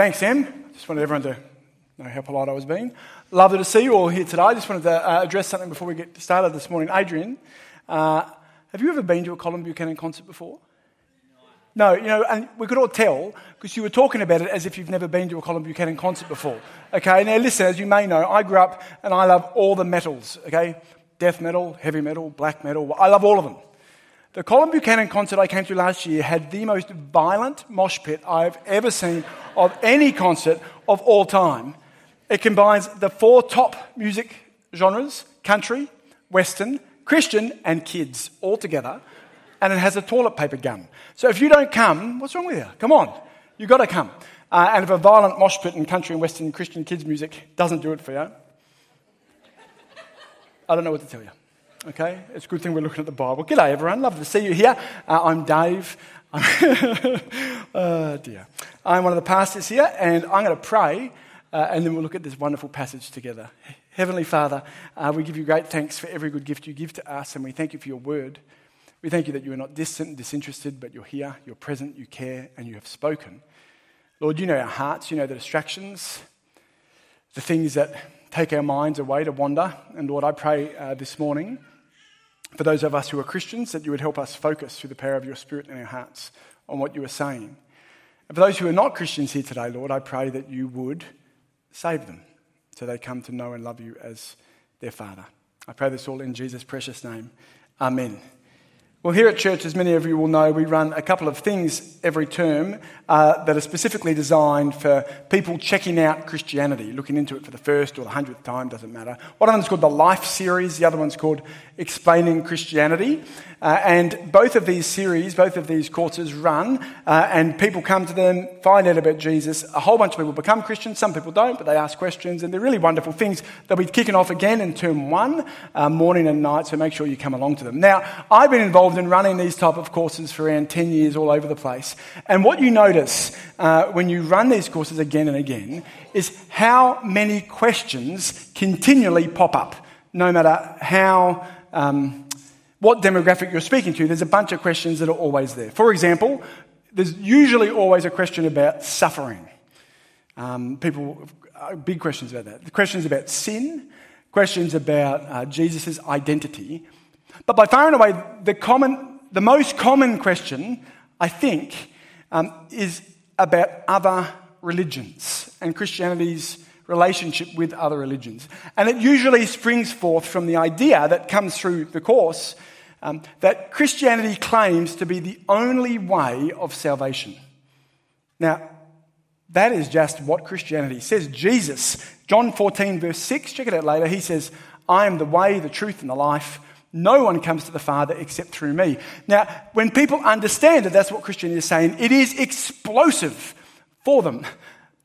Thanks, Em. Just wanted everyone to know how polite I was being. Lovely to see you all here today. I just wanted to uh, address something before we get started this morning. Adrian, uh, have you ever been to a Colin Buchanan concert before? No, you know, and we could all tell because you were talking about it as if you've never been to a Colin Buchanan concert before. Okay, now listen, as you may know, I grew up and I love all the metals, okay? Death metal, heavy metal, black metal, I love all of them. The Colin Buchanan concert I came to last year had the most violent mosh pit I've ever seen of any concert of all time. It combines the four top music genres country, western, Christian, and kids all together. And it has a toilet paper gun. So if you don't come, what's wrong with you? Come on. You've got to come. Uh, and if a violent mosh pit in country and western Christian kids music doesn't do it for you, I don't know what to tell you. Okay? It's a good thing we're looking at the Bible. G'day, everyone. Lovely to see you here. Uh, I'm Dave. oh, dear. I'm one of the pastors here, and I'm going to pray, uh, and then we'll look at this wonderful passage together. Heavenly Father, uh, we give you great thanks for every good gift you give to us, and we thank you for your word. We thank you that you are not distant and disinterested, but you're here, you're present, you care, and you have spoken. Lord, you know our hearts, you know the distractions, the things that take our minds away to wander. And Lord, I pray uh, this morning for those of us who are Christians, that you would help us focus through the power of your Spirit in our hearts on what you are saying. And for those who are not Christians here today, Lord, I pray that you would save them so they come to know and love you as their Father. I pray this all in Jesus' precious name. Amen. Well, here at church, as many of you will know, we run a couple of things every term uh, that are specifically designed for people checking out Christianity, looking into it for the first or the hundredth time, doesn't matter. One of them is called the Life Series, the other one's called Explaining Christianity. Uh, and both of these series, both of these courses run, uh, and people come to them, find out about Jesus. A whole bunch of people become Christians, some people don't, but they ask questions, and they're really wonderful things. They'll be kicking off again in term one, uh, morning and night, so make sure you come along to them. Now, I've been involved in running these type of courses for around 10 years all over the place, and what you notice uh, when you run these courses again and again is how many questions continually pop up, no matter how. Um, what demographic you're speaking to, there's a bunch of questions that are always there. For example, there's usually always a question about suffering. Um, people, uh, big questions about that. The questions about sin, questions about uh, Jesus' identity. But by far and away, the, common, the most common question, I think, um, is about other religions and Christianity's relationship with other religions. And it usually springs forth from the idea that comes through the course um, that Christianity claims to be the only way of salvation. Now, that is just what Christianity says. Jesus, John 14, verse 6, check it out later, he says, I am the way, the truth, and the life. No one comes to the Father except through me. Now, when people understand that that's what Christianity is saying, it is explosive for them,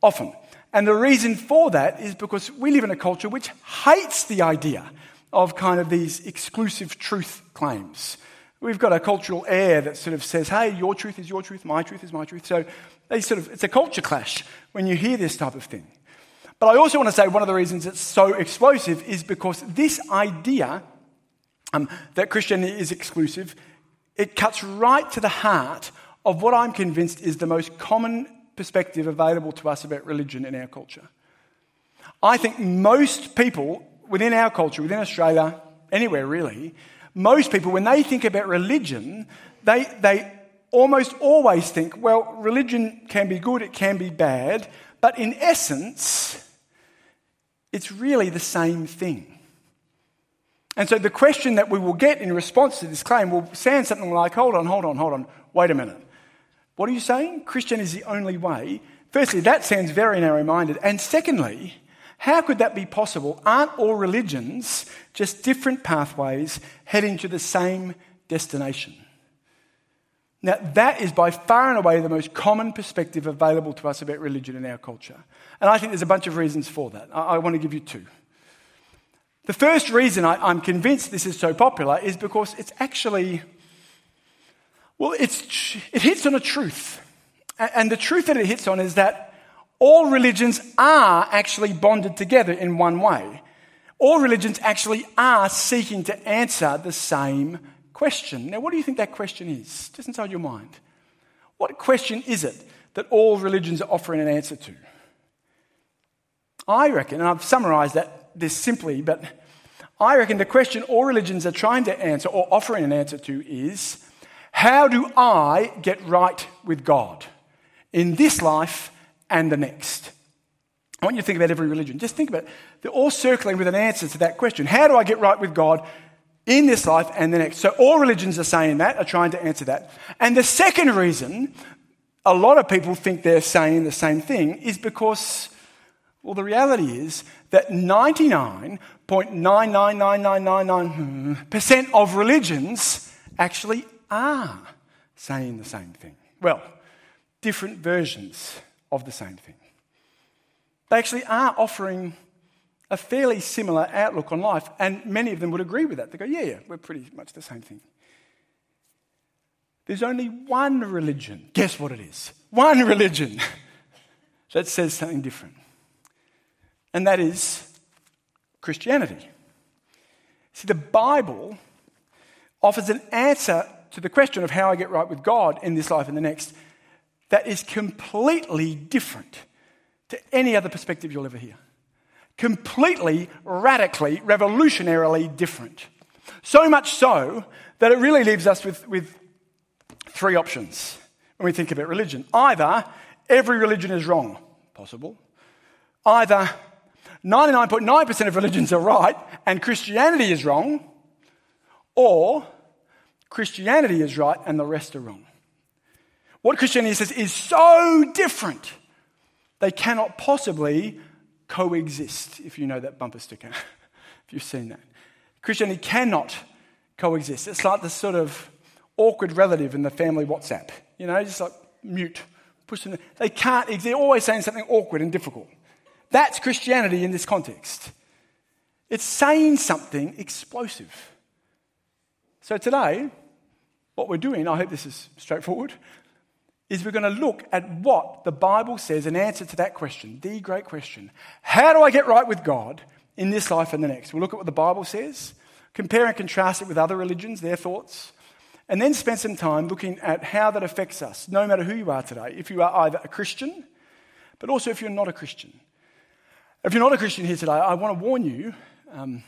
often. And the reason for that is because we live in a culture which hates the idea of kind of these exclusive truth claims. We've got a cultural air that sort of says, hey, your truth is your truth, my truth is my truth. So they sort of, it's a culture clash when you hear this type of thing. But I also want to say one of the reasons it's so explosive is because this idea um, that Christianity is exclusive, it cuts right to the heart of what I'm convinced is the most common perspective available to us about religion in our culture. I think most people within our culture, within Australia, anywhere really, most people, when they think about religion, they, they almost always think, well, religion can be good, it can be bad, but in essence, it's really the same thing. And so the question that we will get in response to this claim will sound something like, hold on, hold on, hold on, wait a minute. What are you saying? Christian is the only way. Firstly, that sounds very narrow minded. And secondly, how could that be possible? Aren't all religions just different pathways heading to the same destination? Now, that is by far and away the most common perspective available to us about religion in our culture. And I think there's a bunch of reasons for that. I, I want to give you two. The first reason I, am convinced this is so popular is because it's actually, well, it's, it hits on a truth. And the truth that it hits on is that all religions are actually bonded together in one way. All religions actually are seeking to answer the same question. Now, what do you think that question is? Just inside your mind. What question is it that all religions are offering an answer to? I reckon, and I've summarized that this simply, but I reckon the question all religions are trying to answer or offering an answer to is how do I get right with God in this life and the next? I want you to think about every religion. Just think about it. They're all circling with an answer to that question. How do I get right with God in this life and the next? So all religions are saying that, are trying to answer that. And the second reason a lot of people think they're saying the same thing is because, well, the reality is that 99.999999% of religions actually are saying the same thing. Well, different versions of the same thing. They actually are offering a fairly similar outlook on life, and many of them would agree with that. They go, yeah, yeah, we're pretty much the same thing. There's only one religion. Guess what it is? One religion that says something different. And that is Christianity. See, the Bible offers an answer to the question of how I get right with God in this life and the next that is completely different to any other perspective you'll ever hear. Completely, radically, revolutionarily different. So much so that it really leaves us with, with three options when we think about religion. Either every religion is wrong, possible. Either 99.9% of religions are right and Christianity is wrong, or Christianity is right and the rest are wrong. What Christianity says is so different, they cannot possibly coexist, if you know that bumper sticker, if you've seen that. Christianity cannot coexist. It's like the sort of awkward relative in the family WhatsApp. You know, just like mute, pushing. They can't, they're always saying something awkward and difficult. That's Christianity in this context. It's saying something explosive. So today, what we're doing, I hope this is straightforward, is we're going to look at what the Bible says in answer to that question, the great question. How do I get right with God in this life and the next? We'll look at what the Bible says, compare and contrast it with other religions, their thoughts, and then spend some time looking at how that affects us, no matter who you are today. If you are either a Christian, but also if you're not a Christian. If you're not a Christian here today, I want to warn you um,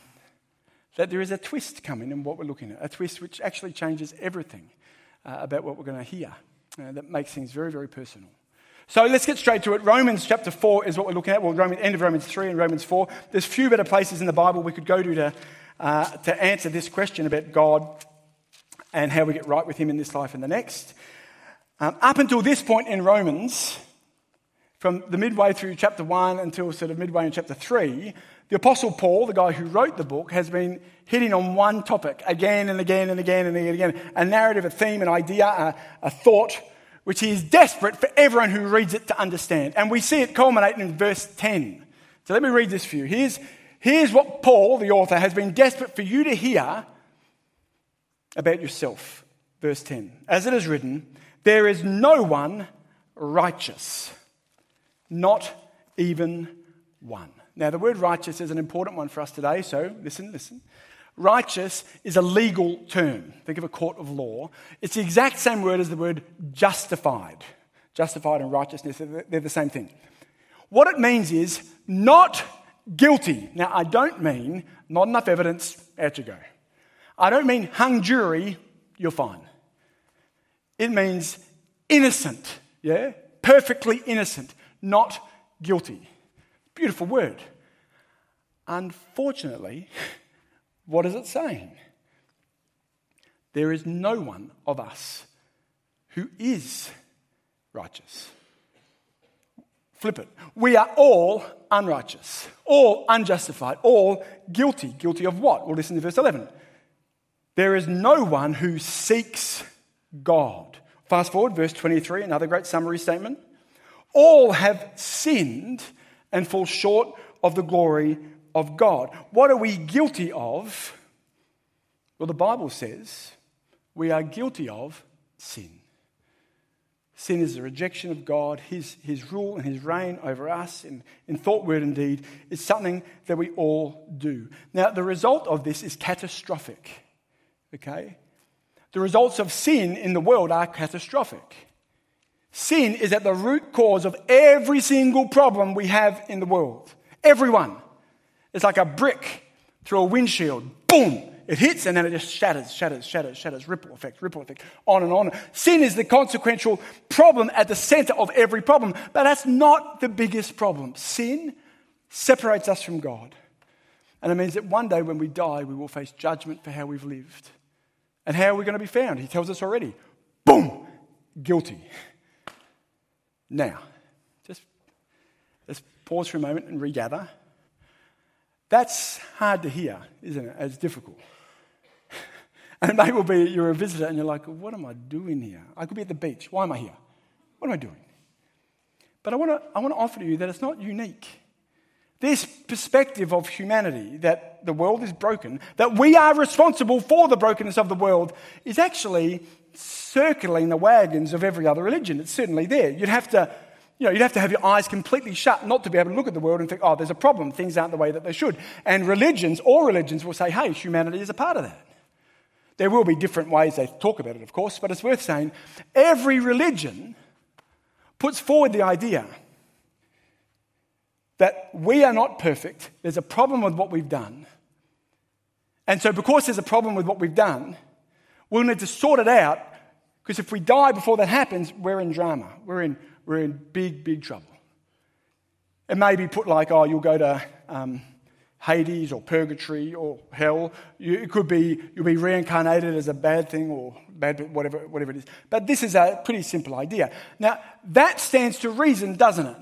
that there is a twist coming in what we're looking at, a twist which actually changes everything uh, about what we're going to hear, uh, that makes things very, very personal. So let's get straight to it. Romans chapter 4 is what we're looking at. Well, Roman, end of Romans 3 and Romans 4. There's few better places in the Bible we could go to to, uh, to answer this question about God and how we get right with Him in this life and the next. Um, up until this point in Romans, from the midway through chapter 1 until sort of midway in chapter 3, the Apostle Paul, the guy who wrote the book, has been hitting on one topic again and again and again and again again—a narrative, a theme, an idea, a, a thought, which he is desperate for everyone who reads it to understand. And we see it culminate in verse 10. So let me read this for you. Here's, here's what Paul, the author, has been desperate for you to hear about yourself. Verse 10. As it is written, there is no one righteous, not even one. Now, the word righteous is an important one for us today, so listen, listen. Righteous is a legal term. Think of a court of law. It's the exact same word as the word justified. Justified and righteousness, they're the same thing. What it means is not guilty. Now, I don't mean not enough evidence, out you go. I don't mean hung jury, you're fine. It means innocent, yeah? Perfectly innocent, not guilty. Beautiful word. Unfortunately, what is it saying? There is no one of us who is righteous. Flip it. We are all unrighteous, all unjustified, all guilty. Guilty of what? Well, listen to verse 11. There is no one who seeks God. Fast forward, verse 23, another great summary statement. All have sinned and fall short of the glory of God. What are we guilty of? Well, the Bible says we are guilty of sin. Sin is the rejection of God, his, his rule and His reign over us in, in thought, word, and deed It's something that we all do. Now, the result of this is catastrophic. Okay? The results of sin in the world are catastrophic. Sin is at the root cause of every single problem we have in the world. Everyone. It's like a brick through a windshield. Boom! It hits and then it just shatters, shatters, shatters, shatters, ripple effect, ripple effect, on and on. Sin is the consequential problem at the center of every problem, but that's not the biggest problem. Sin separates us from God. And it means that one day when we die, we will face judgment for how we've lived. And how are we going to be found? He tells us already. Boom! Guilty. Now, just let's pause for a moment and regather. That's hard to hear, isn't it? It's difficult. And it may well be you're a visitor and you're like, what am I doing here? I could be at the beach. Why am I here? What am I doing? But I want to, I want to offer to you that it's not unique. This perspective of humanity, that the world is broken, that we are responsible for the brokenness of the world, is actually circling the wagons of every other religion. It's certainly there. You'd have to, you know, you'd have to have your eyes completely shut not to be able to look at the world and think, oh, there's a problem. Things aren't the way that they should. And religions, all religions will say, hey, humanity is a part of that. There will be different ways they talk about it, of course, but it's worth saying every religion puts forward the idea that we are not perfect. There's a problem with what we've done. And so, because there's a problem with what we've done, we'll need to sort it out because if we die before that happens, we're in drama. We're in, we're in big, big trouble. It may be put like, oh, you'll go to um, Hades or purgatory or hell. You, it could be you'll be reincarnated as a bad thing or bad, whatever, whatever it is. But this is a pretty simple idea. Now, that stands to reason, doesn't it?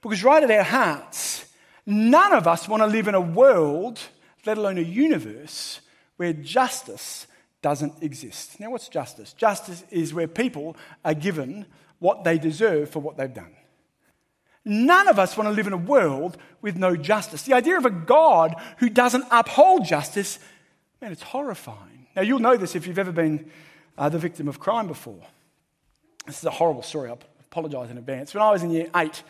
Because right at our hearts, none of us want to live in a world, let alone a universe, where justice doesn't exist. Now, what's justice? Justice is where people are given what they deserve for what they've done. None of us want to live in a world with no justice. The idea of a God who doesn't uphold justice, man, it's horrifying. Now, you'll know this if you've ever been uh, the victim of crime before. This is a horrible story. I apologise in advance. When I was in year eight,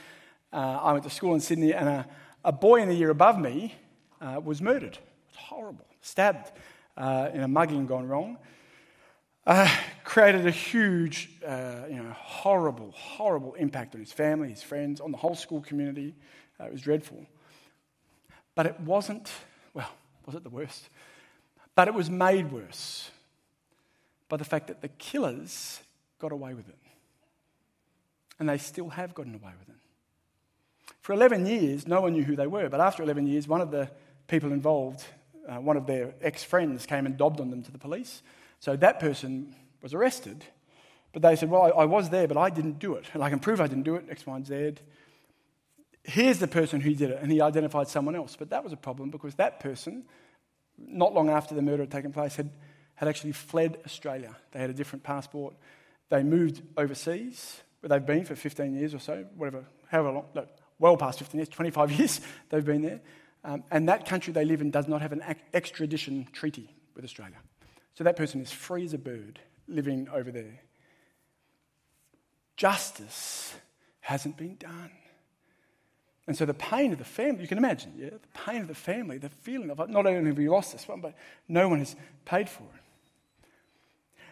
uh, I went to school in Sydney, and a, a boy in the year above me uh, was murdered. It's horrible. Stabbed uh, in a mugging gone wrong uh, created a huge, uh, you know, horrible, horrible impact on his family, his friends, on the whole school community. Uh, it was dreadful. But it wasn't, well, was it the worst? But it was made worse by the fact that the killers got away with it. And they still have gotten away with it. For 11 years, no one knew who they were. But after 11 years, one of the people involved, uh, one of their ex friends, came and dobbed on them to the police. So that person was arrested. But they said, Well, I, I was there, but I didn't do it. And I can prove I didn't do it, X, Y, and Z. Here's the person who did it. And he identified someone else. But that was a problem because that person, not long after the murder had taken place, had, had actually fled Australia. They had a different passport. They moved overseas, where they've been for 15 years or so, whatever, however long, no, well past 15 years, 25 years they've been there. Um, and that country they live in does not have an extradition treaty with Australia. So that person is free as a bird living over there. Justice hasn't been done. And so the pain of the family, you can imagine, yeah, the pain of the family, the feeling of not only have we lost this one, but no one has paid for it.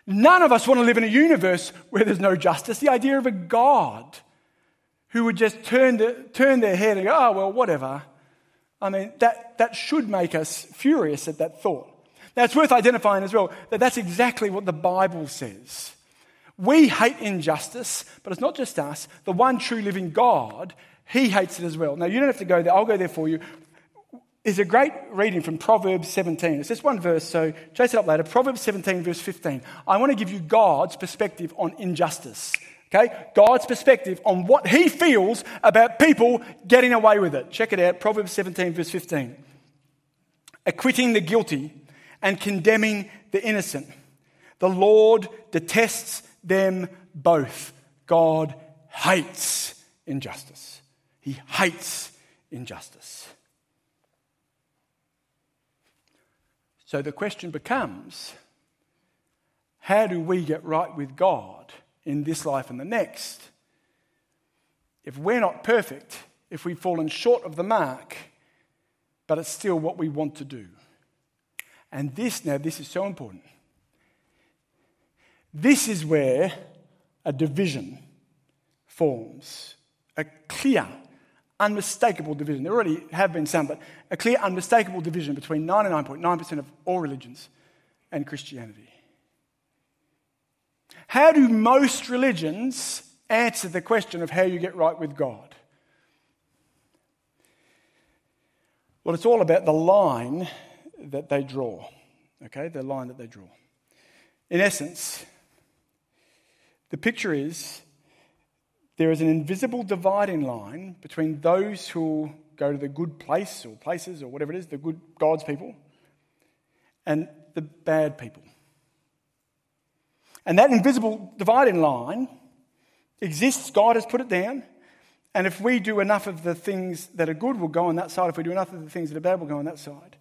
None of us want to live in a universe where there's no justice. The idea of a God who would just turn, the, turn their head and go, oh, well, whatever. I mean, that, that should make us furious at that thought. Now, it's worth identifying as well that that's exactly what the Bible says. We hate injustice, but it's not just us. The one true living God, He hates it as well. Now, you don't have to go there, I'll go there for you. There's a great reading from Proverbs 17. It's just one verse, so chase it up later. Proverbs 17, verse 15. I want to give you God's perspective on injustice. Okay? God's perspective on what he feels about people getting away with it. Check it out. Proverbs 17, verse 15. Acquitting the guilty and condemning the innocent. The Lord detests them both. God hates injustice. He hates injustice. So the question becomes how do we get right with God in this life and the next? If we're not perfect, if we've fallen short of the mark, but it's still what we want to do. And this, now, this is so important. This is where a division forms a clear, unmistakable division. There already have been some, but a clear, unmistakable division between 99.9% of all religions and Christianity. How do most religions answer the question of how you get right with God? Well, it's all about the line that they draw. Okay, the line that they draw. In essence, the picture is there is an invisible dividing line between those who go to the good place or places or whatever it is, the good God's people, and the bad people. And that invisible dividing line exists, God has put it down. And if we do enough of the things that are good, we'll go on that side. If we do enough of the things that are bad, we'll go on that side.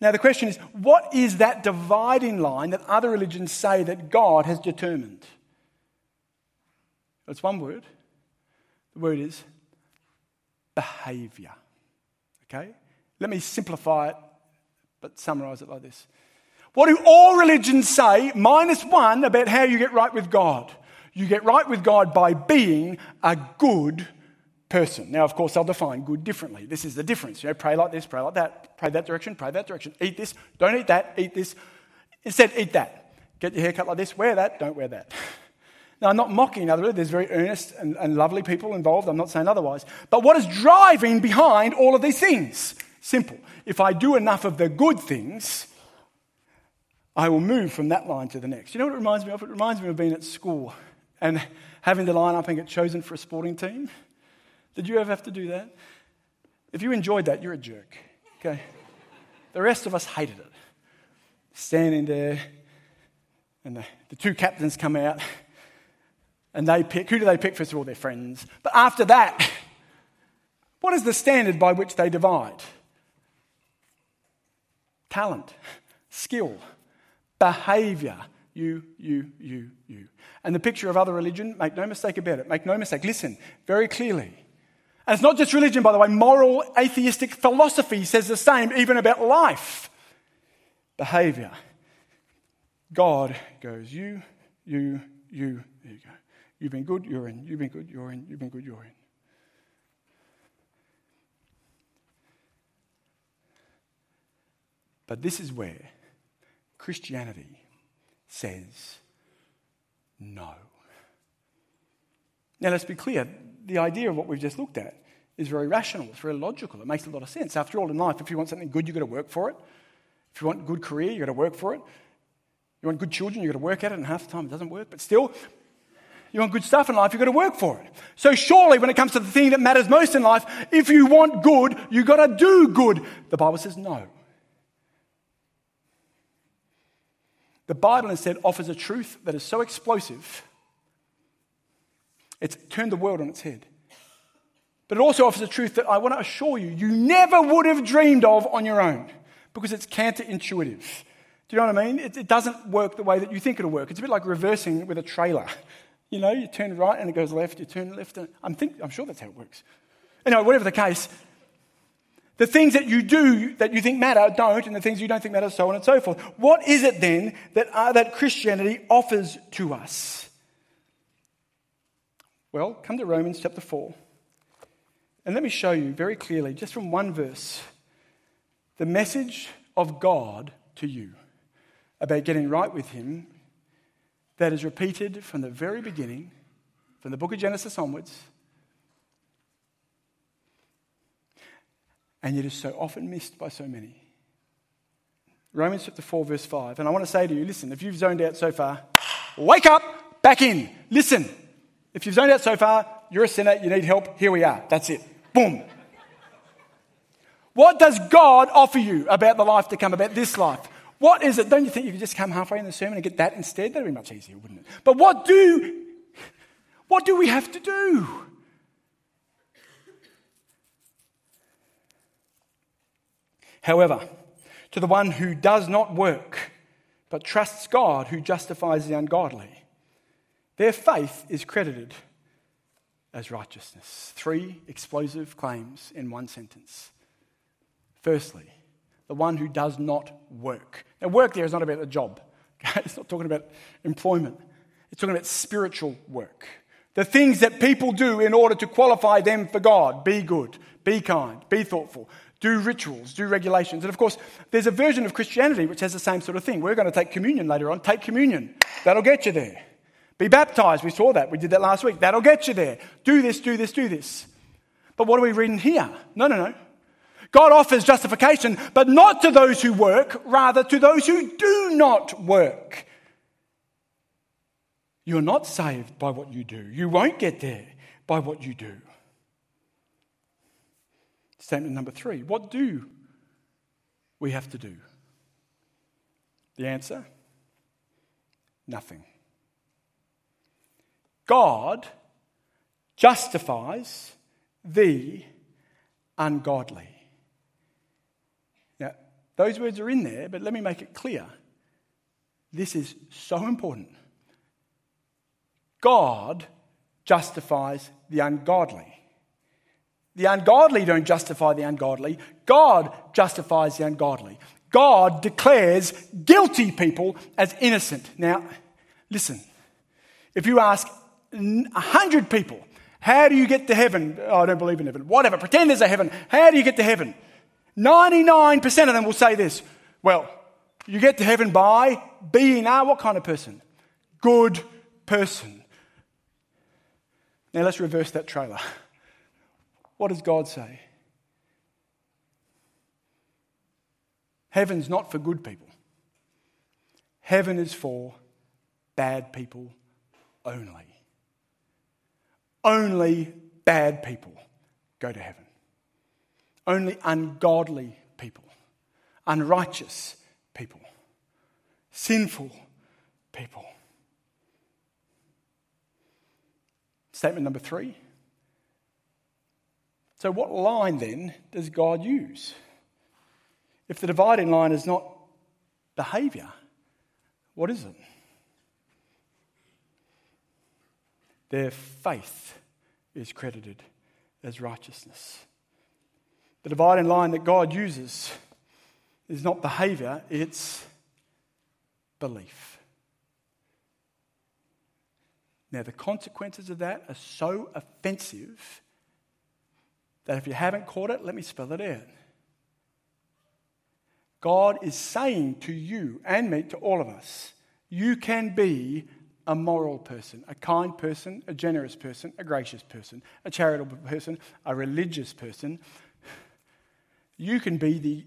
Now, the question is what is that dividing line that other religions say that God has determined? It's one word. The word is behavior. Okay? Let me simplify it, but summarize it like this. What do all religions say, minus one, about how you get right with God? You get right with God by being a good person. Now, of course, they'll define good differently. This is the difference. You know, pray like this, pray like that, pray that direction, pray that direction. Eat this, don't eat that, eat this. Instead, eat that. Get your hair cut like this, wear that, don't wear that. Now, I'm not mocking other there's very earnest and, and lovely people involved. I'm not saying otherwise. But what is driving behind all of these things? Simple. If I do enough of the good things, I will move from that line to the next. You know what it reminds me of? It reminds me of being at school and having to line up and get chosen for a sporting team. Did you ever have to do that? If you enjoyed that, you're a jerk. Okay? The rest of us hated it. Standing there, and the, the two captains come out and they pick, who do they pick? First of all, their friends. But after that, what is the standard by which they divide? Talent, skill, behavior. You, you, you, you. And the picture of other religion, make no mistake about it. Make no mistake. Listen very clearly. And it's not just religion, by the way. Moral atheistic philosophy says the same, even about life. Behavior. God goes, you, you, you, there you go. You've been good, you're in. You've been good, you're in. You've been good, you're in. But this is where Christianity says no. Now, let's be clear the idea of what we've just looked at is very rational, it's very logical, it makes a lot of sense. After all, in life, if you want something good, you've got to work for it. If you want a good career, you've got to work for it. You want good children, you've got to work at it, and half the time it doesn't work. But still, you want good stuff in life, you've got to work for it. So surely when it comes to the thing that matters most in life, if you want good, you've got to do good. The Bible says no. The Bible instead offers a truth that is so explosive, it's turned the world on its head. But it also offers a truth that I want to assure you, you never would have dreamed of on your own because it's counterintuitive. Do you know what I mean? It, it doesn't work the way that you think it'll work. It's a bit like reversing with a trailer. You know, you turn right and it goes left, you turn left, and I'm, think, I'm sure that's how it works. Anyway, whatever the case, the things that you do that you think matter don't, and the things you don't think matter, so on and so forth. What is it then that, uh, that Christianity offers to us? Well, come to Romans chapter 4. And let me show you very clearly, just from one verse, the message of God to you about getting right with Him that is repeated from the very beginning, from the book of Genesis onwards, and yet is so often missed by so many. Romans chapter 4, verse 5. And I want to say to you listen, if you've zoned out so far, wake up, back in, listen. If you've zoned out so far, you're a sinner, you need help, here we are. That's it. Boom. What does God offer you about the life to come, about this life? What is it? Don't you think you could just come halfway in the sermon and get that instead? That'd be much easier, wouldn't it? But what do what do we have to do? However, to the one who does not work, but trusts God who justifies the ungodly, their faith is credited as righteousness. Three explosive claims in one sentence. Firstly, the one who does not work. Now, work there is not about a job, it's not talking about employment, it's talking about spiritual work. The things that people do in order to qualify them for God. Be good, be kind, be thoughtful, do rituals, do regulations. And of course, there's a version of Christianity which has the same sort of thing. We're going to take communion later on. Take communion. That'll get you there. Be baptized. We saw that. We did that last week. That'll get you there. Do this, do this, do this. But what are we reading here? No, no, no. God offers justification, but not to those who work, rather to those who do not work. You're not saved by what you do. You won't get there by what you do. Statement number three what do we have to do? The answer nothing. God justifies the ungodly. Now, those words are in there, but let me make it clear. This is so important. God justifies the ungodly. The ungodly don't justify the ungodly. God justifies the ungodly. God declares guilty people as innocent. Now, listen. If you ask a hundred people, how do you get to heaven? Oh, I don't believe in heaven. Whatever. Pretend there's a heaven. How do you get to heaven? 99% of them will say this. Well, you get to heaven by being a what kind of person? Good person. Now let's reverse that trailer. What does God say? Heaven's not for good people. Heaven is for bad people only. Only bad people go to heaven. Only ungodly people, unrighteous people, sinful people. Statement number three. So, what line then does God use? If the dividing line is not behaviour, what is it? their faith is credited as righteousness. The dividing line that God uses is not behavior, it's belief. Now, the consequences of that are so offensive that if you haven't caught it, let me spell it out. God is saying to you and me, to all of us, you can be a moral person, a kind person, a generous person, a gracious person, a charitable person, a religious person. You can be the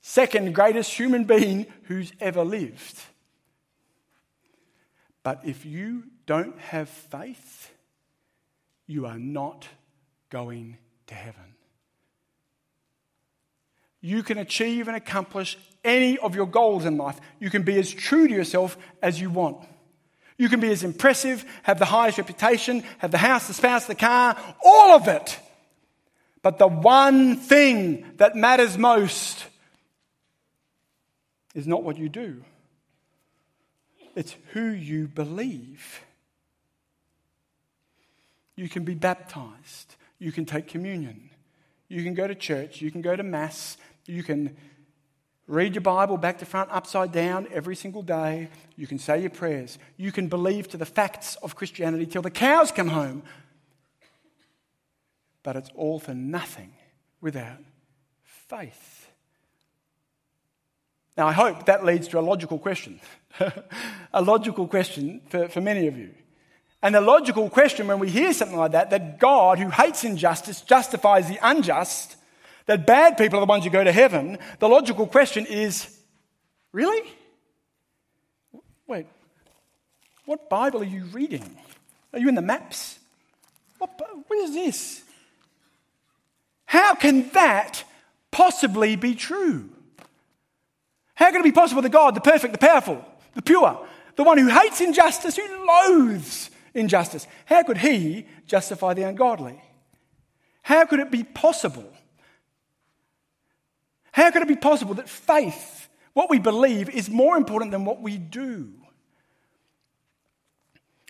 second greatest human being who's ever lived. But if you don't have faith, you are not going to heaven. You can achieve and accomplish any of your goals in life. You can be as true to yourself as you want. You can be as impressive, have the highest reputation, have the house, the spouse, the car, all of it. But the one thing that matters most is not what you do, it's who you believe. You can be baptized, you can take communion, you can go to church, you can go to Mass, you can Read your Bible back to front, upside down every single day. You can say your prayers. You can believe to the facts of Christianity till the cows come home. But it's all for nothing without faith. Now, I hope that leads to a logical question. a logical question for, for many of you. And the logical question when we hear something like that, that God, who hates injustice, justifies the unjust, that bad people are the ones who go to heaven, the logical question is really? Wait, what Bible are you reading? Are you in the maps? What, what is this? How can that possibly be true? How can it be possible that God, the perfect, the powerful, the pure, the one who hates injustice, who loathes injustice, how could he justify the ungodly? How could it be possible how could it be possible that faith, what we believe, is more important than what we do?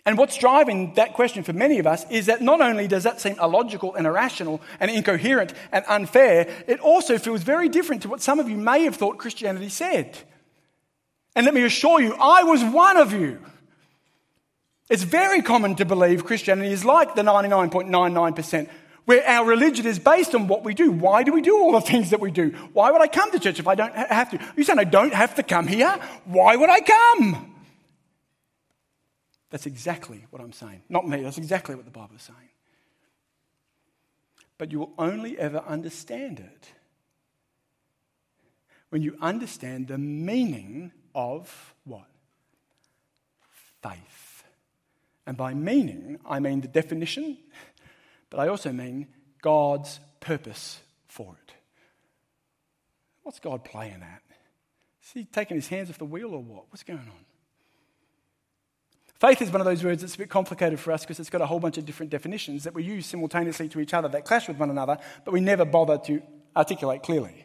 And what's driving that question for many of us is that not only does that seem illogical and irrational and incoherent and unfair, it also feels very different to what some of you may have thought Christianity said. And let me assure you, I was one of you. It's very common to believe Christianity is like the 99.99%, where our religion is based on what we do. Why do we do all the things that we do? Why would I come to church if I don't have to? You saying I don't have to come here? Why would I come? That's exactly what I'm saying. Not me, that's exactly what the Bible is saying. But you will only ever understand it when you understand the meaning of what? Faith. And by meaning, I mean the definition, but I also mean God's purpose for it. What's God playing at? Is he taking his hands off the wheel or what? What's going on? Faith is one of those words that's a bit complicated for us because it's got a whole bunch of different definitions that we use simultaneously to each other that clash with one another, but we never bother to articulate clearly.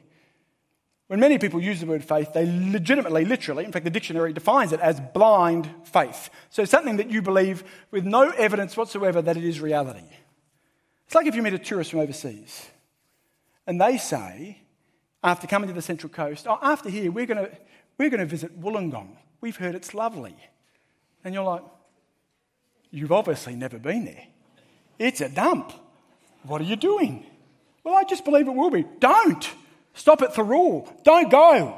When many people use the word faith, they legitimately, literally, in fact, the dictionary defines it as blind faith. So something that you believe with no evidence whatsoever that it is reality. It's like if you meet a tourist from overseas and they say, after coming to the Central Coast, oh, after here, we're going we're going to visit Wollongong. We've heard it's lovely. And you're like, You've obviously never been there. It's a dump. What are you doing? Well, I just believe it will be. Don't. Stop at Thirroul. Don't go.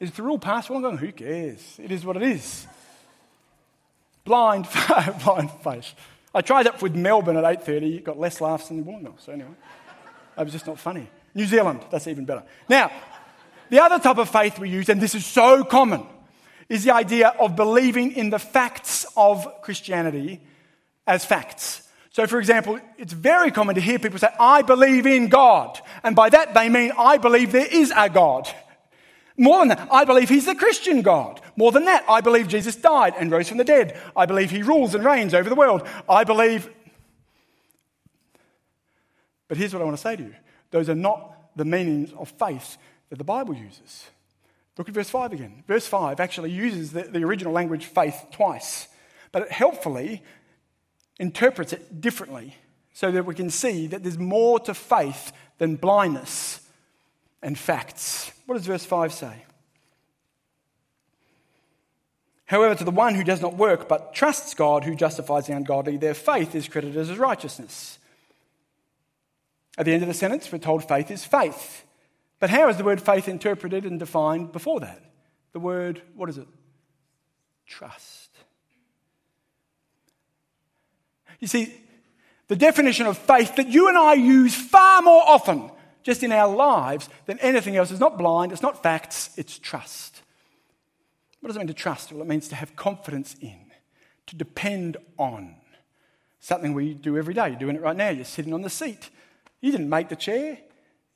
Is Thirroul past going. Who cares? It is what it is. Blind, blind face. I tried that with Melbourne at 8.30. It got less laughs than Wollongong. So anyway, that was just not funny. New Zealand, that's even better. Now, the other type of faith we use, and this is so common, is the idea of believing in the facts of Christianity as facts. So, for example, it's very common to hear people say, I believe in God. And by that, they mean, I believe there is a God. More than that, I believe he's the Christian God. More than that, I believe Jesus died and rose from the dead. I believe he rules and reigns over the world. I believe. But here's what I want to say to you those are not the meanings of faith that the Bible uses. Look at verse 5 again. Verse 5 actually uses the, the original language faith twice, but it helpfully interprets it differently so that we can see that there's more to faith than blindness and facts. What does verse 5 say? However, to the one who does not work but trusts God who justifies the ungodly, their faith is credited as righteousness. At the end of the sentence, we're told faith is faith. But how is the word faith interpreted and defined before that? The word, what is it? Trust. You see, the definition of faith that you and I use far more often just in our lives than anything else is not blind, it's not facts, it's trust. What does it mean to trust? Well, it means to have confidence in, to depend on. Something we do every day. You're doing it right now. You're sitting on the seat. You didn't make the chair.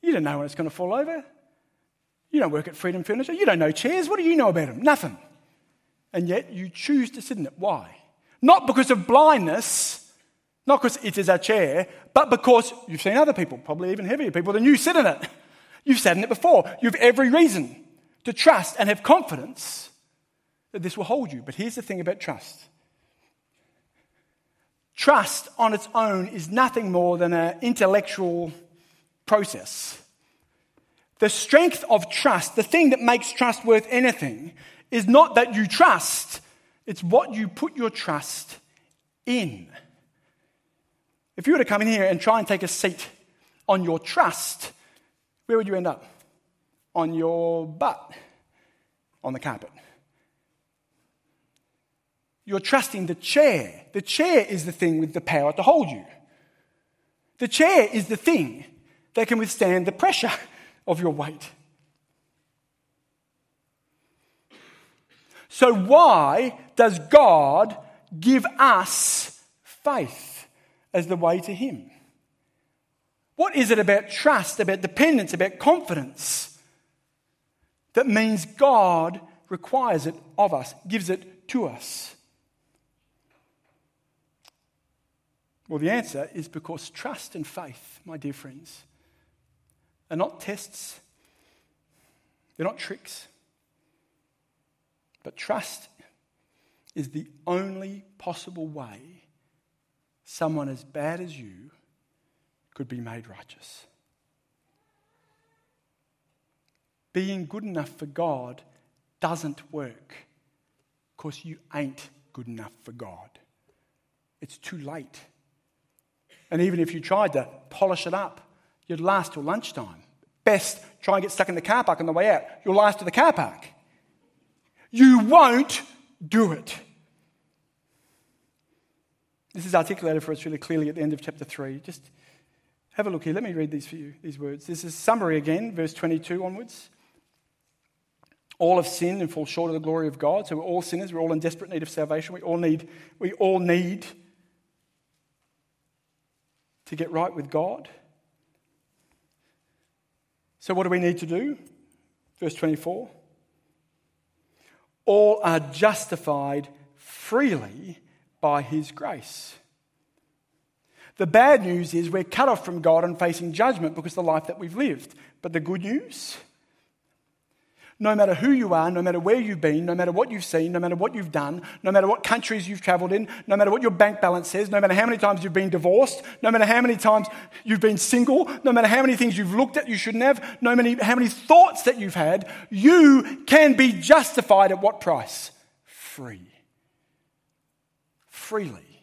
You don't know when it's going to fall over. You don't work at Freedom Furniture. You don't know chairs. What do you know about them? Nothing. And yet you choose to sit in it. Why? Not because of blindness, not because it is a chair, but because you've seen other people, probably even heavier people than you, sit in it. You've sat in it before. You have every reason to trust and have confidence that this will hold you. But here's the thing about trust trust on its own is nothing more than an intellectual process. The strength of trust, the thing that makes trust worth anything, is not that you trust, it's what you put your trust in. If you were to come in here and try and take a seat on your trust, where would you end up? On your butt, on the carpet. You're trusting the chair. The chair is the thing with the power to hold you. The chair is the thing that can withstand the pressure of your weight. So, why does God give us faith as the way to Him? What is it about trust, about dependence, about confidence that means God requires it of us, gives it to us? Well, the answer is because trust and faith, my dear friends, are not tests, they're not tricks. But trust is the only possible way someone as bad as you could be made righteous. Being good enough for God doesn't work because you ain't good enough for God. It's too late. And even if you tried to polish it up, you'd last till lunchtime. Best try and get stuck in the car park on the way out. You'll last to the car park. You won't do it. This is articulated for us really clearly at the end of chapter 3. Just have a look here. Let me read these for you, these words. This is summary again, verse 22 onwards. All have sinned and fall short of the glory of God. So we're all sinners. We're all in desperate need of salvation. We all need, we all need to get right with God. So, what do we need to do? Verse 24. All are justified freely by his grace. The bad news is we're cut off from God and facing judgment because of the life that we've lived. But the good news no matter who you are, no matter where you've been, no matter what you've seen, no matter what you've done, no matter what countries you've traveled in, no matter what your bank balance says, no matter how many times you've been divorced, no matter how many times you've been single, no matter how many things you've looked at you shouldn't have, no matter how many thoughts that you've had, you can be justified at what price? Free. Freely.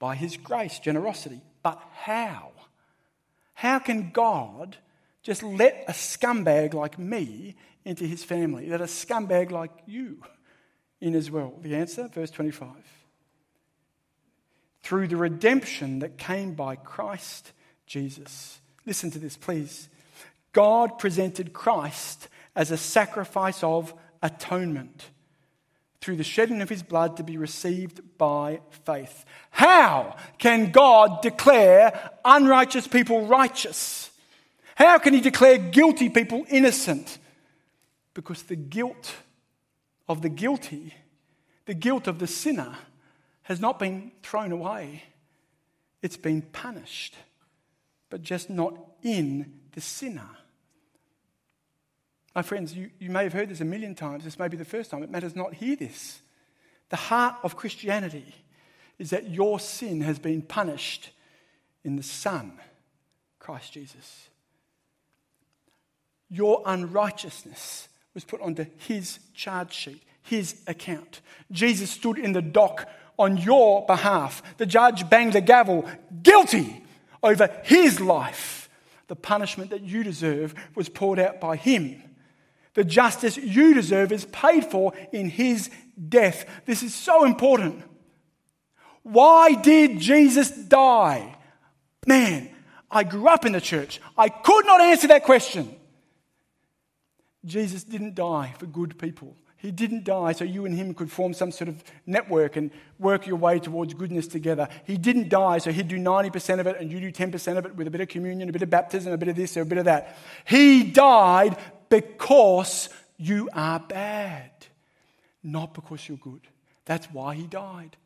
By His grace, generosity. But how? How can God just let a scumbag like me into his family, Let a scumbag like you in as well? The answer, verse 25. Through the redemption that came by Christ Jesus. Listen to this, please. God presented Christ as a sacrifice of atonement through the shedding of his blood to be received by faith. How can God declare unrighteous people righteous? How can he declare guilty people innocent? Because the guilt of the guilty, the guilt of the sinner, has not been thrown away. It's been punished, but just not in the sinner. My friends, you, you may have heard this a million times. This may be the first time. It matters not hear this. The heart of Christianity is that your sin has been punished in the Son, Christ Jesus. Your unrighteousness was put onto his charge sheet, his account. Jesus stood in the dock on your behalf. The judge banged the gavel, guilty over his life. The punishment that you deserve was poured out by him. The justice you deserve is paid for in his death. This is so important. Why did Jesus die? Man, I grew up in the church. I could not answer that question. Jesus didn't die for good people. He didn't die so you and him could form some sort of network and work your way towards goodness together. He didn't die so he'd do 90% of it and you do 10% of it with a bit of communion, a bit of baptism, a bit of this or a bit of that. He died because you are bad, not because you're good. That's why he died.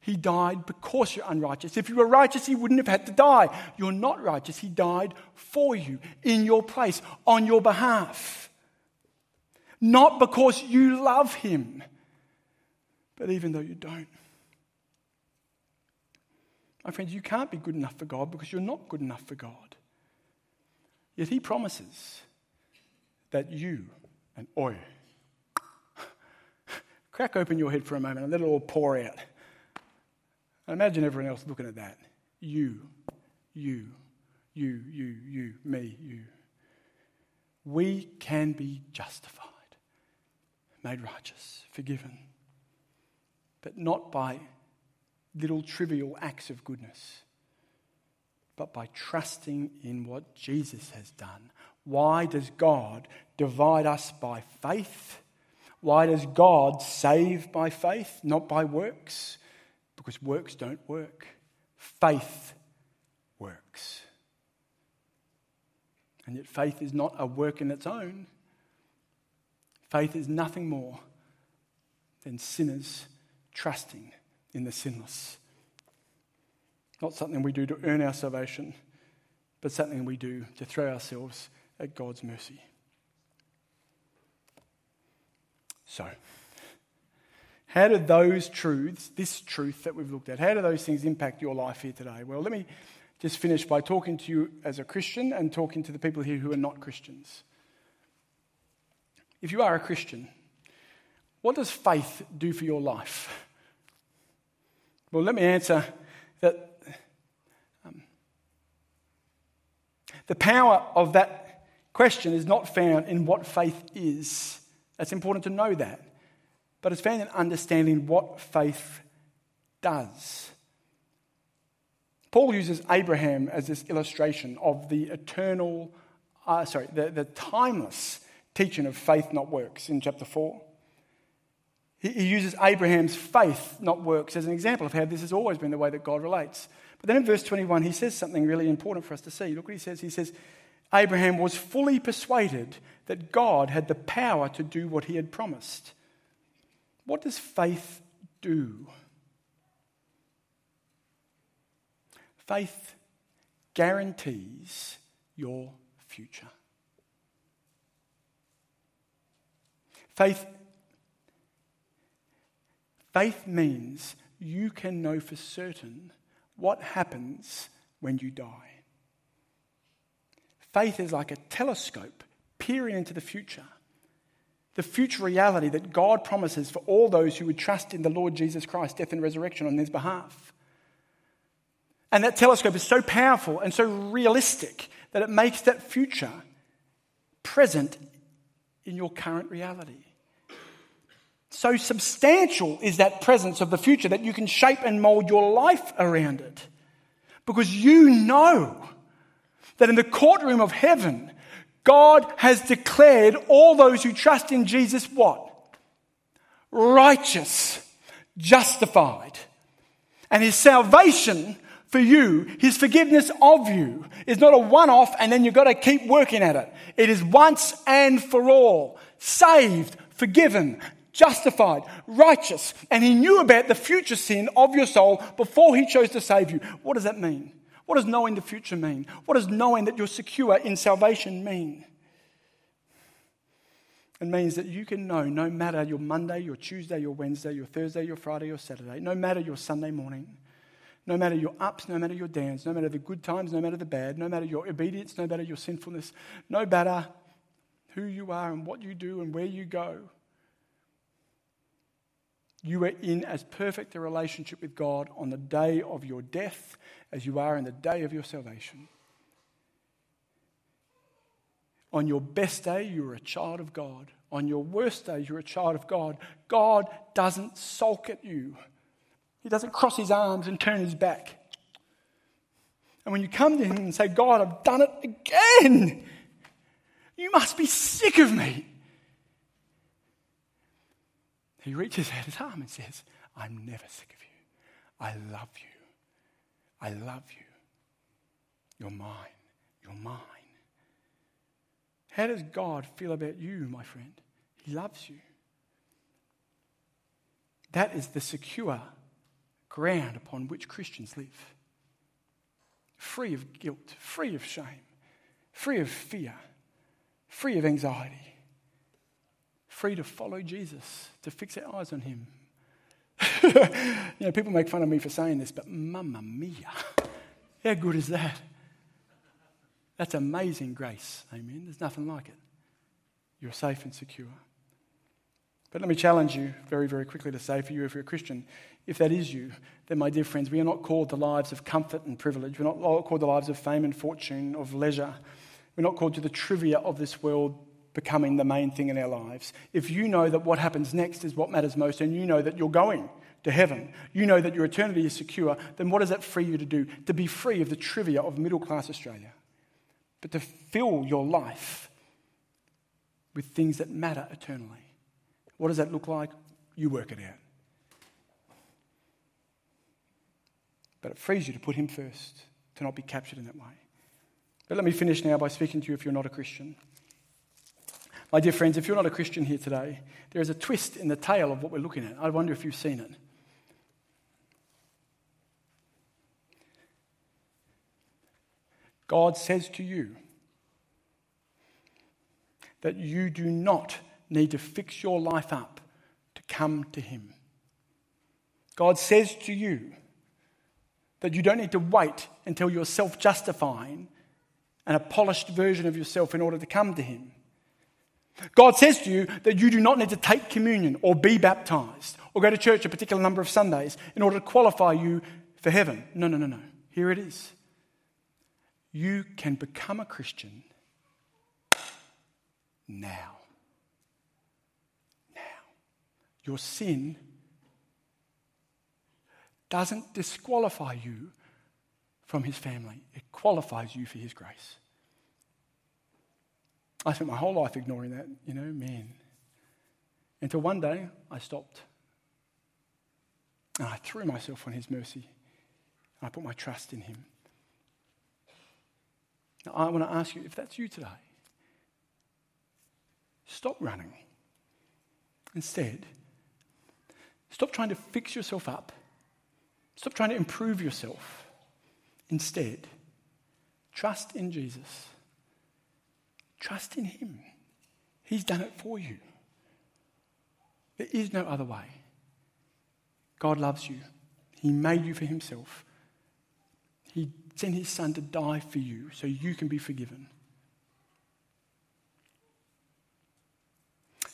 He died because you're unrighteous. If you were righteous, he wouldn't have had to die. You're not righteous. He died for you, in your place, on your behalf not because you love him, but even though you don't. My friends, you can't be good enough for God because you're not good enough for God. Yet he promises that you and oi, crack open your head for a moment and let it all pour out. And imagine everyone else looking at that. You, you, you, you, you, me, you. We can be justified made righteous, forgiven. But not by little trivial acts of goodness, but by trusting in what Jesus has done. Why does God divide us by faith? Why does God save by faith, not by works? Because works don't work. Faith works. And yet, faith is not a work in its own. Faith is nothing more than sinners trusting in the sinless. Not something we do to earn our salvation, but something we do to throw ourselves at God's mercy. So, how do those truths, this truth that we've looked at, how do those things impact your life here today? Well, let me just finish by talking to you as a Christian and talking to the people here who are not Christians. If you are a Christian, what does faith do for your life? Well, let me answer that um, the power of that question is not found in what faith is. That's important to know that. But it's found in understanding what faith does. Paul uses Abraham as this illustration of the eternal, uh, sorry, the, the timeless teaching of faith, not works, in chapter 4. He, he uses Abraham's faith, not works, as an example of how this has always been the way that God relates. But then in verse 21, he says something really important for us to see. Look what he says. He says, Abraham was fully persuaded that God had the power to do what he had promised. What does faith do? Faith guarantees your future. Faith, faith means you can know for certain what happens when you die. Faith is like a telescope peering into the future, the future reality that God promises for all those who would trust in the Lord Jesus Christ, death and resurrection on his behalf. And that telescope is so powerful and so realistic that it makes that future present in your current reality. So substantial is that presence of the future that you can shape and mold your life around it. Because you know that in the courtroom of heaven, God has declared all those who trust in Jesus what? Righteous, justified. And his salvation for you, his forgiveness of you, is not a one off and then you've got to keep working at it. It is once and for all. Saved, forgiven, justified, righteous. And he knew about the future sin of your soul before he chose to save you. What does that mean? What does knowing the future mean? What does knowing that you're secure in salvation mean? It means that you can know no matter your Monday, your Tuesday, your Wednesday, your Thursday, your Friday, your Saturday, no matter your Sunday morning, no matter your ups, no matter your downs, no matter the good times, no matter the bad, no matter your obedience, no matter your sinfulness, no matter who you are and what you do and where you go, you are in as perfect a relationship with God on the day of your death as you are in the day of your salvation. On your best day, you're a child of God. On your worst day, you're a child of God. God doesn't sulk at you. He doesn't cross his arms and turn his back. And when you come to him and say, God, I've done it again, you must be sick of me. He reaches out his arm and says, I'm never sick of you. I love you. I love you. You're mine. You're mine. How does God feel about you, my friend? He loves you. That is the secure ground upon which Christians live. Free of guilt, free of shame, free of fear, free of anxiety, free to follow Jesus, to fix our eyes on Him. you know, people make fun of me for saying this, but mamma mia, how good is that? That's amazing grace. Amen. There's nothing like it. You're safe and secure. But let me challenge you very, very quickly to say for you, if you're a Christian, if that is you, then, my dear friends, we are not called to lives of comfort and privilege. We're not called to lives of fame and fortune, of leisure. We're not called to the trivia of this world becoming the main thing in our lives. If you know that what happens next is what matters most, and you know that you're going to heaven, you know that your eternity is secure, then what does that free you to do? To be free of the trivia of middle class Australia, but to fill your life with things that matter eternally. What does that look like? You work it out. But it frees you to put Him first, to not be captured in that way. But let me finish now by speaking to you if you're not a Christian. My dear friends, if you're not a Christian here today, there is a twist in the tale of what we're looking at. I wonder if you've seen it. God says to you that you do not need to fix your life up to come to Him. God says to you that you don't need to wait until you're self justifying and a polished version of yourself in order to come to Him. God says to you that you do not need to take communion or be baptized or go to church a particular number of Sundays in order to qualify you for heaven. No, no, no, no. Here it is. You can become a Christian now. Now. Your sin doesn't disqualify you from his family, it qualifies you for his grace. I spent my whole life ignoring that, you know, man. Until one day I stopped. And I threw myself on his mercy. And I put my trust in him. Now, I want to ask you if that's you today, stop running. Instead, stop trying to fix yourself up. Stop trying to improve yourself. Instead, trust in Jesus. Trust in Him. He's done it for you. There is no other way. God loves you. He made you for Himself. He sent His Son to die for you so you can be forgiven.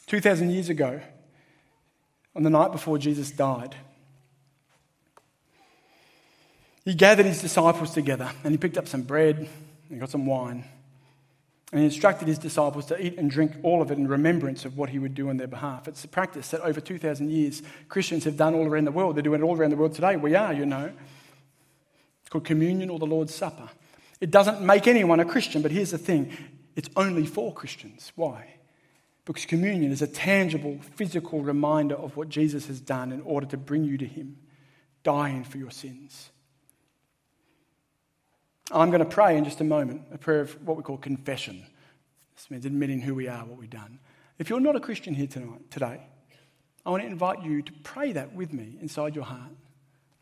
2,000 years ago, on the night before Jesus died, he gathered his disciples together and he picked up some bread and got some wine. And he instructed his disciples to eat and drink all of it in remembrance of what he would do on their behalf. It's a practice that over 2,000 years Christians have done all around the world. They're doing it all around the world today. We are, you know. It's called communion or the Lord's Supper. It doesn't make anyone a Christian, but here's the thing it's only for Christians. Why? Because communion is a tangible, physical reminder of what Jesus has done in order to bring you to Him, dying for your sins. Oh, I'm going to pray in just a moment, a prayer of what we call confession. This means admitting who we are, what we've done. If you're not a Christian here tonight, today, I want to invite you to pray that with me inside your heart,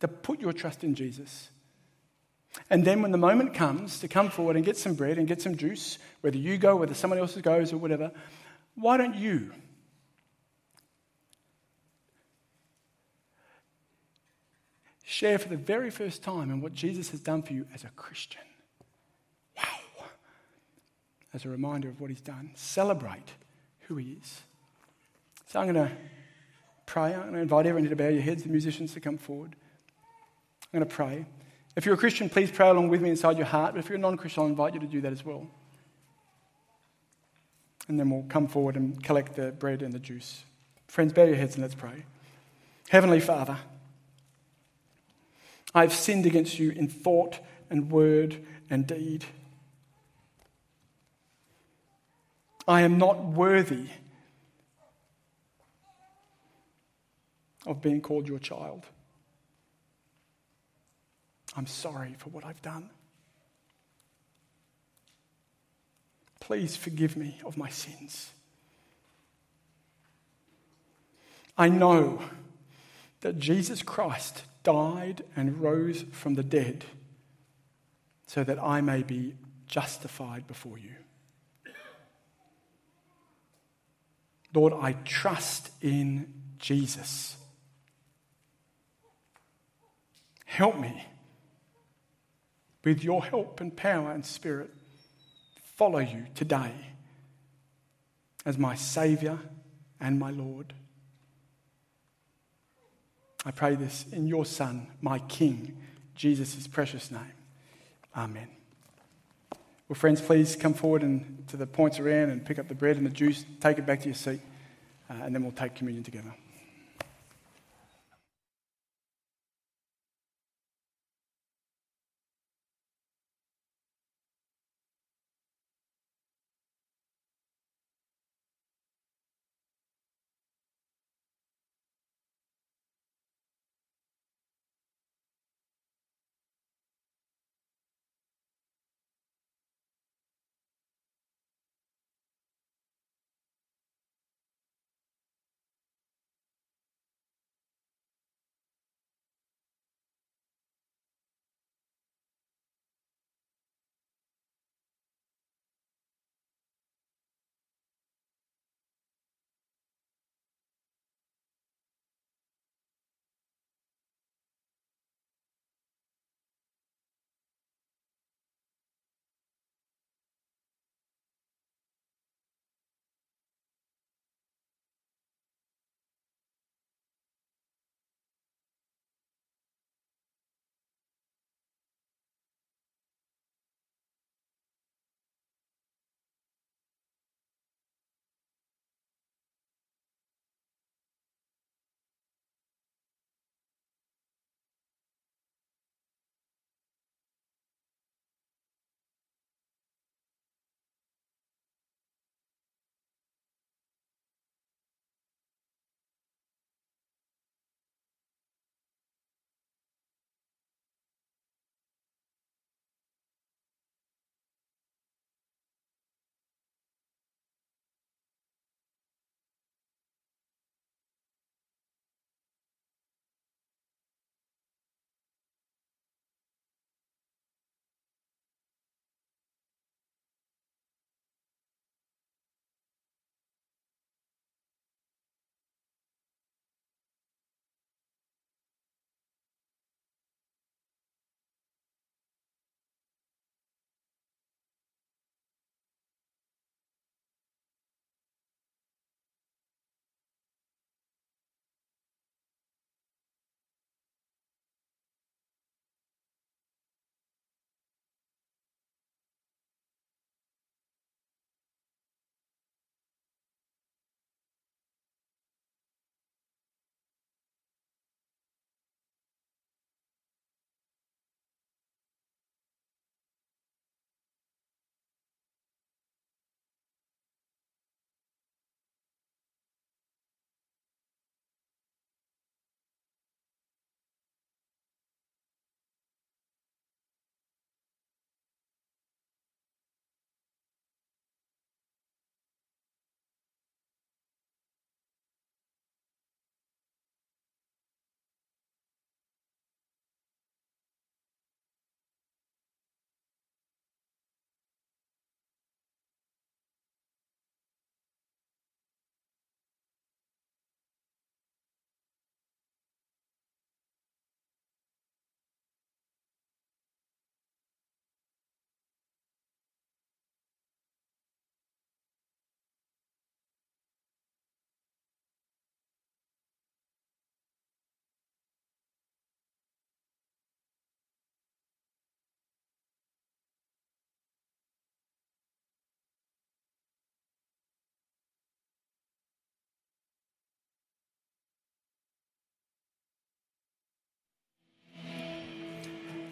to put your trust in Jesus. And then when the moment comes to come forward and get some bread and get some juice, whether you go, whether someone else goes, or whatever, why don't you share for the very first time in what Jesus has done for you as a Christian. Wow. As a reminder of what he's done. Celebrate who he is. So I'm going to pray. I'm going to invite everyone to bow your heads, the musicians to come forward. I'm going to pray. If you're a Christian, please pray along with me inside your heart. But if you're a non Christian, I'll invite you to do that as well. And then we'll come forward and collect the bread and the juice. Friends, bow your heads and let's pray. Heavenly Father, I have sinned against you in thought and word and deed. I am not worthy of being called your child. I'm sorry for what I've done. Please forgive me of my sins. I know that Jesus Christ died and rose from the dead so that I may be justified before you. Lord, I trust in Jesus. Help me with your help and power and spirit follow you today as my Savior and my Lord. I pray this in your Son, my King, Jesus' precious name. Amen. Well, friends, please come forward and to the points around and pick up the bread and the juice. Take it back to your seat, uh, and then we'll take communion together.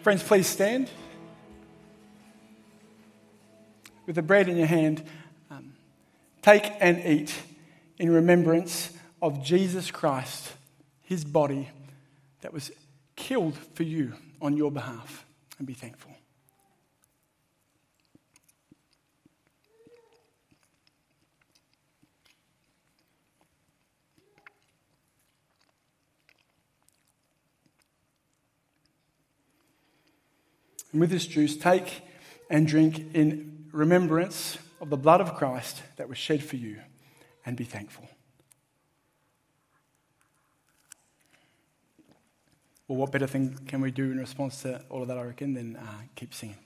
Friends, please stand. With the bread in your hand, um, take and eat in remembrance of Jesus Christ, his body that was killed for you on your behalf, and be thankful. And with this juice, take and drink in remembrance of the blood of Christ that was shed for you, and be thankful. Well, what better thing can we do in response to all of that, I reckon, than uh, keep singing?